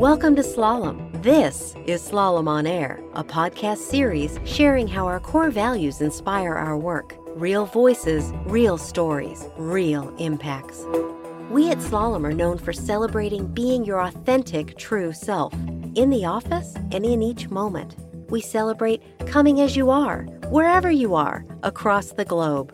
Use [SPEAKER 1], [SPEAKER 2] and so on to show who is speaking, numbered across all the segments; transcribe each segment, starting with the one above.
[SPEAKER 1] Welcome to Slalom. This is Slalom on Air, a podcast series sharing how our core values inspire our work. Real voices, real stories, real impacts. We at Slalom are known for celebrating being your authentic, true self in the office and in each moment. We celebrate coming as you are, wherever you are, across the globe.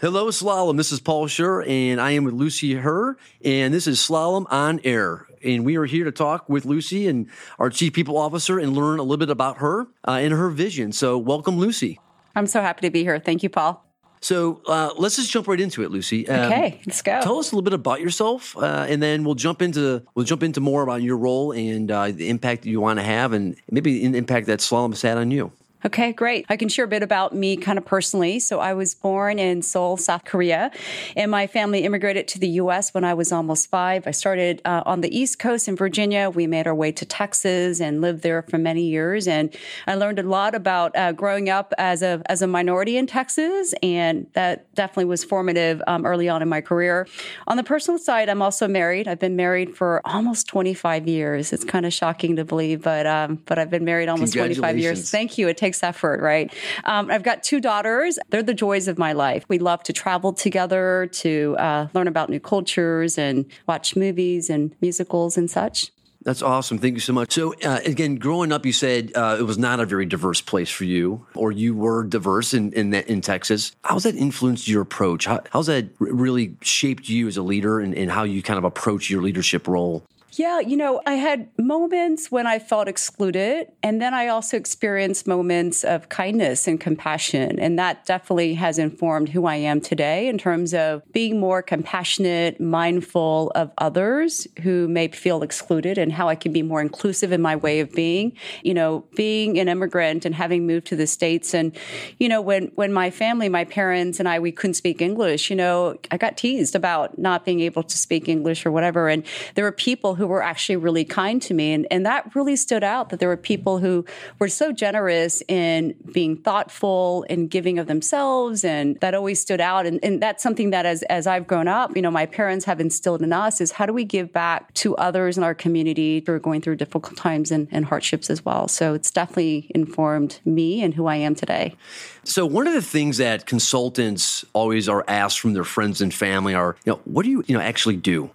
[SPEAKER 2] Hello, Slalom. This is Paul Schur, and I am with Lucy Hur, and this is Slalom on Air. And we are here to talk with Lucy and our Chief People Officer and learn a little bit about her uh, and her vision. So, welcome, Lucy.
[SPEAKER 3] I'm so happy to be here. Thank you, Paul.
[SPEAKER 2] So, uh, let's just jump right into it, Lucy.
[SPEAKER 3] Um, okay, let's go.
[SPEAKER 2] Tell us a little bit about yourself, uh, and then we'll jump into we'll jump into more about your role and uh, the impact that you want to have, and maybe the impact that Slalom has had on you.
[SPEAKER 3] Okay, great. I can share a bit about me kind of personally. So I was born in Seoul, South Korea, and my family immigrated to the U.S. when I was almost five. I started uh, on the East Coast in Virginia. We made our way to Texas and lived there for many years. And I learned a lot about uh, growing up as a as a minority in Texas, and that definitely was formative um, early on in my career. On the personal side, I'm also married. I've been married for almost 25 years. It's kind of shocking to believe, but um, but I've been married almost 25 years. Thank you. It takes takes effort, right? Um, I've got two daughters. They're the joys of my life. We love to travel together, to uh, learn about new cultures and watch movies and musicals and such.
[SPEAKER 2] That's awesome. Thank you so much. So, uh, again, growing up, you said uh, it was not a very diverse place for you, or you were diverse in in, in Texas. That influenced your approach? How, how's that really shaped you as a leader and, and how you kind of approach your leadership role?
[SPEAKER 3] Yeah, you know, I had moments when I felt excluded, and then I also experienced moments of kindness and compassion. And that definitely has informed who I am today in terms of being more compassionate, mindful of others who may feel excluded, and how I can be more inclusive in my way of being. You know, being an immigrant and having moved to the States, and, you know, when, when my family, my parents and I, we couldn't speak English, you know, I got teased about not being able to speak English or whatever. And there were people who were actually really kind to me. And, and that really stood out that there were people who were so generous in being thoughtful and giving of themselves. And that always stood out. And, and that's something that as, as I've grown up, you know, my parents have instilled in us is how do we give back to others in our community who are going through difficult times and, and hardships as well. So it's definitely informed me and who I am today.
[SPEAKER 2] So one of the things that consultants always are asked from their friends and family are, you know, what do you, you know, actually do?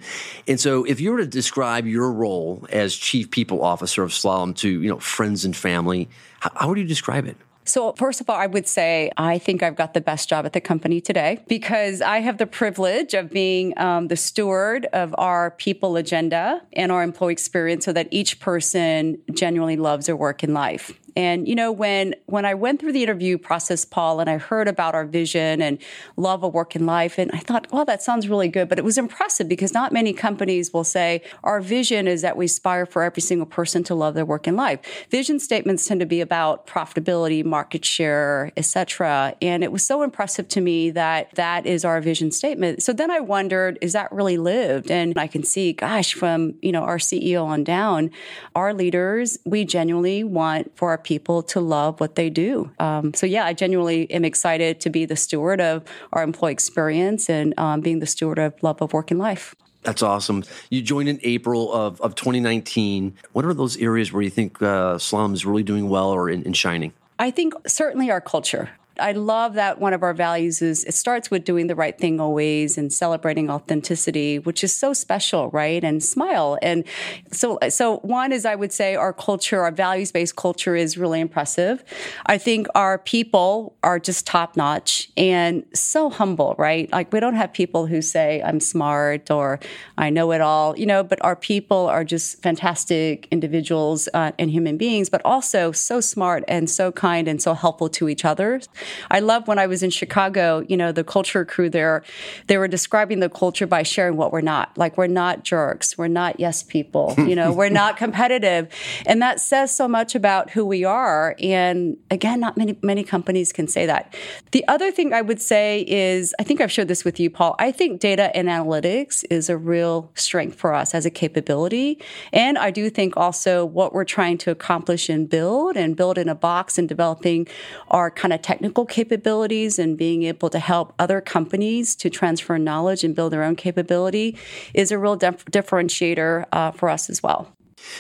[SPEAKER 2] And so if you were to describe your role as chief people officer of Slalom to, you know, friends and family, how, how would you describe it?
[SPEAKER 3] So, first of all, I would say I think I've got the best job at the company today because I have the privilege of being um, the steward of our people agenda and our employee experience so that each person genuinely loves their work in life. And you know, when when I went through the interview process, Paul, and I heard about our vision and love of work and life, and I thought, well, that sounds really good. But it was impressive because not many companies will say our vision is that we aspire for every single person to love their work and life. Vision statements tend to be about profitability, market share, etc. And it was so impressive to me that that is our vision statement. So then I wondered, is that really lived? And I can see, gosh, from you know our CEO on down, our leaders, we genuinely want for our people to love what they do. Um, so, yeah, I genuinely am excited to be the steward of our employee experience and um, being the steward of love of work and life.
[SPEAKER 2] That's awesome. You joined in April of, of 2019. What are those areas where you think uh, Slalom is really doing well or in, in shining?
[SPEAKER 3] I think certainly our culture. I love that one of our values is it starts with doing the right thing always and celebrating authenticity, which is so special, right? And smile. And so, so one is I would say our culture, our values based culture is really impressive. I think our people are just top notch and so humble, right? Like we don't have people who say I'm smart or I know it all, you know, but our people are just fantastic individuals uh, and human beings, but also so smart and so kind and so helpful to each other. I love when I was in Chicago, you know, the culture crew there, they were describing the culture by sharing what we're not. Like, we're not jerks. We're not yes people. You know, we're not competitive. And that says so much about who we are. And again, not many, many companies can say that. The other thing I would say is I think I've shared this with you, Paul. I think data and analytics is a real strength for us as a capability. And I do think also what we're trying to accomplish and build and build in a box and developing our kind of technical technical capabilities and being able to help other companies to transfer knowledge and build their own capability is a real dif- differentiator uh, for us as well.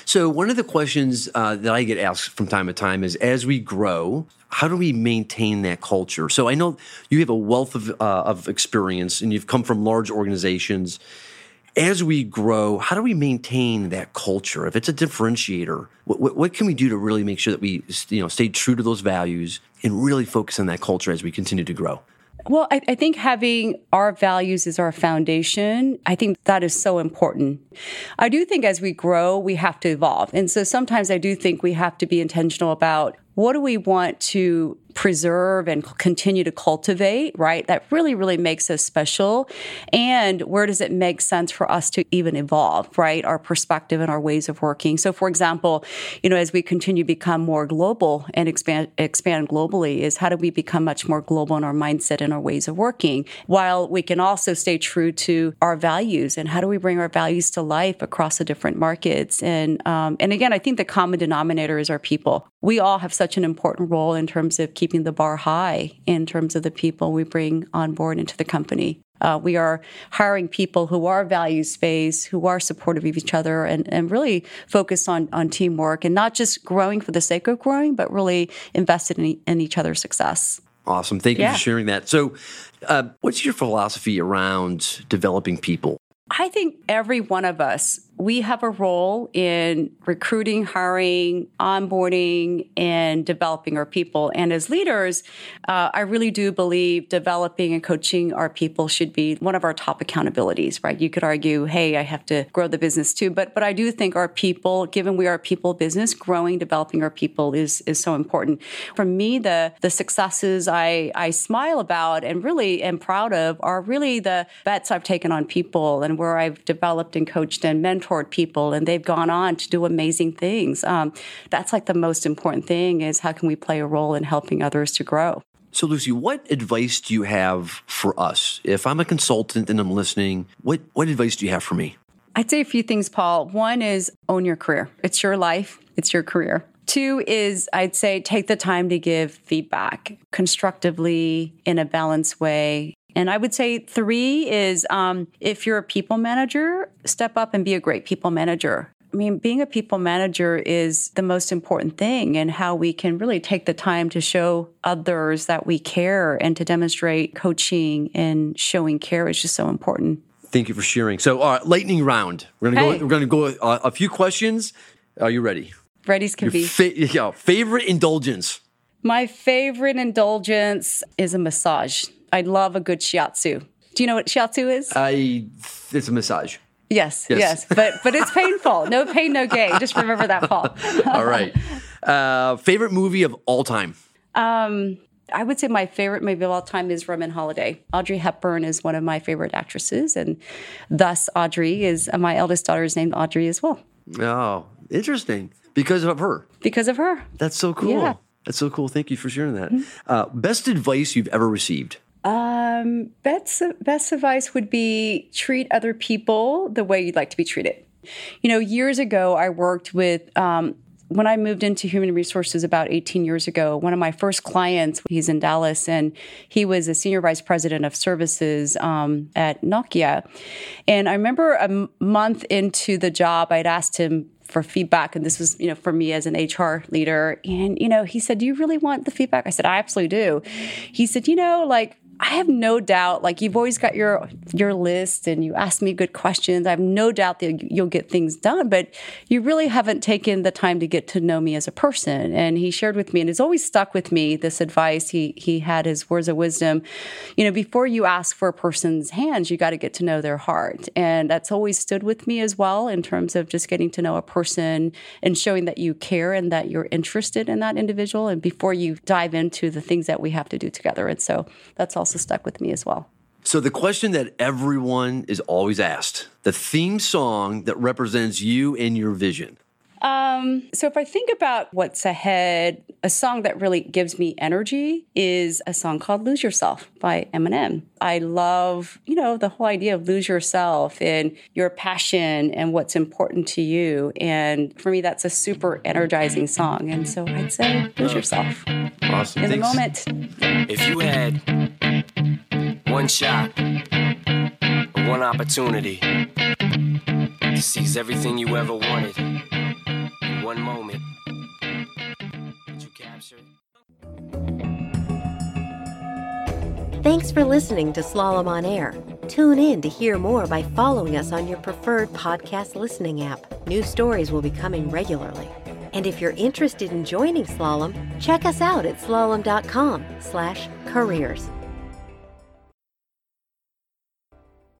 [SPEAKER 2] So, one of the questions uh, that I get asked from time to time is as we grow, how do we maintain that culture? So, I know you have a wealth of, uh, of experience and you've come from large organizations. As we grow, how do we maintain that culture? If it's a differentiator, what, what, what can we do to really make sure that we you know, stay true to those values and really focus on that culture as we continue to grow?
[SPEAKER 3] Well, I, I, think having our values as our foundation, I think that is so important. I do think as we grow, we have to evolve. And so sometimes I do think we have to be intentional about what do we want to preserve and continue to cultivate, right? That really, really makes us special. And where does it make sense for us to even evolve, right? Our perspective and our ways of working. So, for example, you know, as we continue to become more global and expand, expand globally, is how do we become much more global in our mindset and our ways of working while we can also stay true to our values and how do we bring our values to life across the different markets? And, um, and again, I think the common denominator is our people. We all have such an important role in terms of keeping keeping the bar high in terms of the people we bring on board into the company. Uh, we are hiring people who are values based, who are supportive of each other, and, and really focused on, on teamwork and not just growing for the sake of growing, but really invested in, in each other's success.
[SPEAKER 2] Awesome. Thank you for sharing that. So, uh, what's your philosophy around developing people?
[SPEAKER 3] I think every one of us we have a role in recruiting, hiring, onboarding, and developing our people. And as leaders, uh, I really do believe developing and coaching our people should be one of our top accountabilities, right? You could argue, hey, I have to grow the business too. But but I do think our people, given we are a people business, growing, developing our people is is so important. For me, the the successes I, I smile about and really am proud of are really the bets I've taken on people and where I've developed and coached and mentored mentored people and they've gone on to do amazing things. Um, that's like the most important thing is how can we play a role in helping others to grow?
[SPEAKER 2] So, Lucy, what advice do you have for us? If I'm a consultant and I'm listening, what, what advice do you have for me?
[SPEAKER 3] I'd say a few things, Paul. One is own your career. It's your life, it's your career. Two is I'd say take the time to give feedback constructively in a balanced way. And I would say three is um, if you're a people manager, step up and be a great people manager. I mean, being a people manager is the most important thing, and how we can really take the time to show others that we care and to demonstrate coaching and showing care is just so important.
[SPEAKER 2] Thank you for sharing. So, uh, lightning round. We're gonna hey. go. We're gonna go uh, a few questions. Are you ready?
[SPEAKER 3] Ready as can Your be.
[SPEAKER 2] Fa- yeah, favorite indulgence.
[SPEAKER 3] My favorite indulgence is a massage. I love a good shiatsu. Do you know what shiatsu is?
[SPEAKER 2] I it's a massage.
[SPEAKER 3] Yes, yes, yes, but but it's painful. No pain, no gain. Just remember that, Paul.
[SPEAKER 2] all right. Uh, favorite movie of all time?
[SPEAKER 3] Um, I would say my favorite movie of all time is Roman Holiday. Audrey Hepburn is one of my favorite actresses, and thus Audrey is uh, my eldest daughter is named Audrey as well.
[SPEAKER 2] Oh, interesting. Because of her.
[SPEAKER 3] Because of her.
[SPEAKER 2] That's so cool. Yeah. That's so cool. Thank you for sharing that. Mm-hmm. Uh, best advice you've ever received?
[SPEAKER 3] Um, best best advice would be treat other people the way you'd like to be treated. You know, years ago, I worked with. Um, when I moved into human resources about 18 years ago, one of my first clients, he's in Dallas, and he was a senior vice president of services um, at Nokia. And I remember a m- month into the job, I'd asked him for feedback and this was you know for me as an hr leader and you know he said do you really want the feedback i said i absolutely do he said you know like I have no doubt, like you've always got your your list and you ask me good questions. I have no doubt that you'll get things done, but you really haven't taken the time to get to know me as a person. And he shared with me, and it's always stuck with me this advice. He he had his words of wisdom. You know, before you ask for a person's hands, you got to get to know their heart, and that's always stood with me as well in terms of just getting to know a person and showing that you care and that you're interested in that individual. And before you dive into the things that we have to do together, and so that's all also stuck with me as well.
[SPEAKER 2] So, the question that everyone is always asked the theme song that represents you and your vision.
[SPEAKER 3] Um, so if I think about what's ahead, a song that really gives me energy is a song called Lose Yourself by Eminem. I love, you know, the whole idea of lose yourself and your passion and what's important to you. And for me, that's a super energizing song. And so I'd say lose yourself.
[SPEAKER 2] Awesome.
[SPEAKER 3] In
[SPEAKER 2] Thanks.
[SPEAKER 3] the moment.
[SPEAKER 4] If you had one shot, one opportunity to seize everything you ever wanted one moment?
[SPEAKER 1] Thanks for listening to Slalom on Air. Tune in to hear more by following us on your preferred podcast listening app. New stories will be coming regularly. And if you're interested in joining Slalom, check us out at slalom.com slash careers.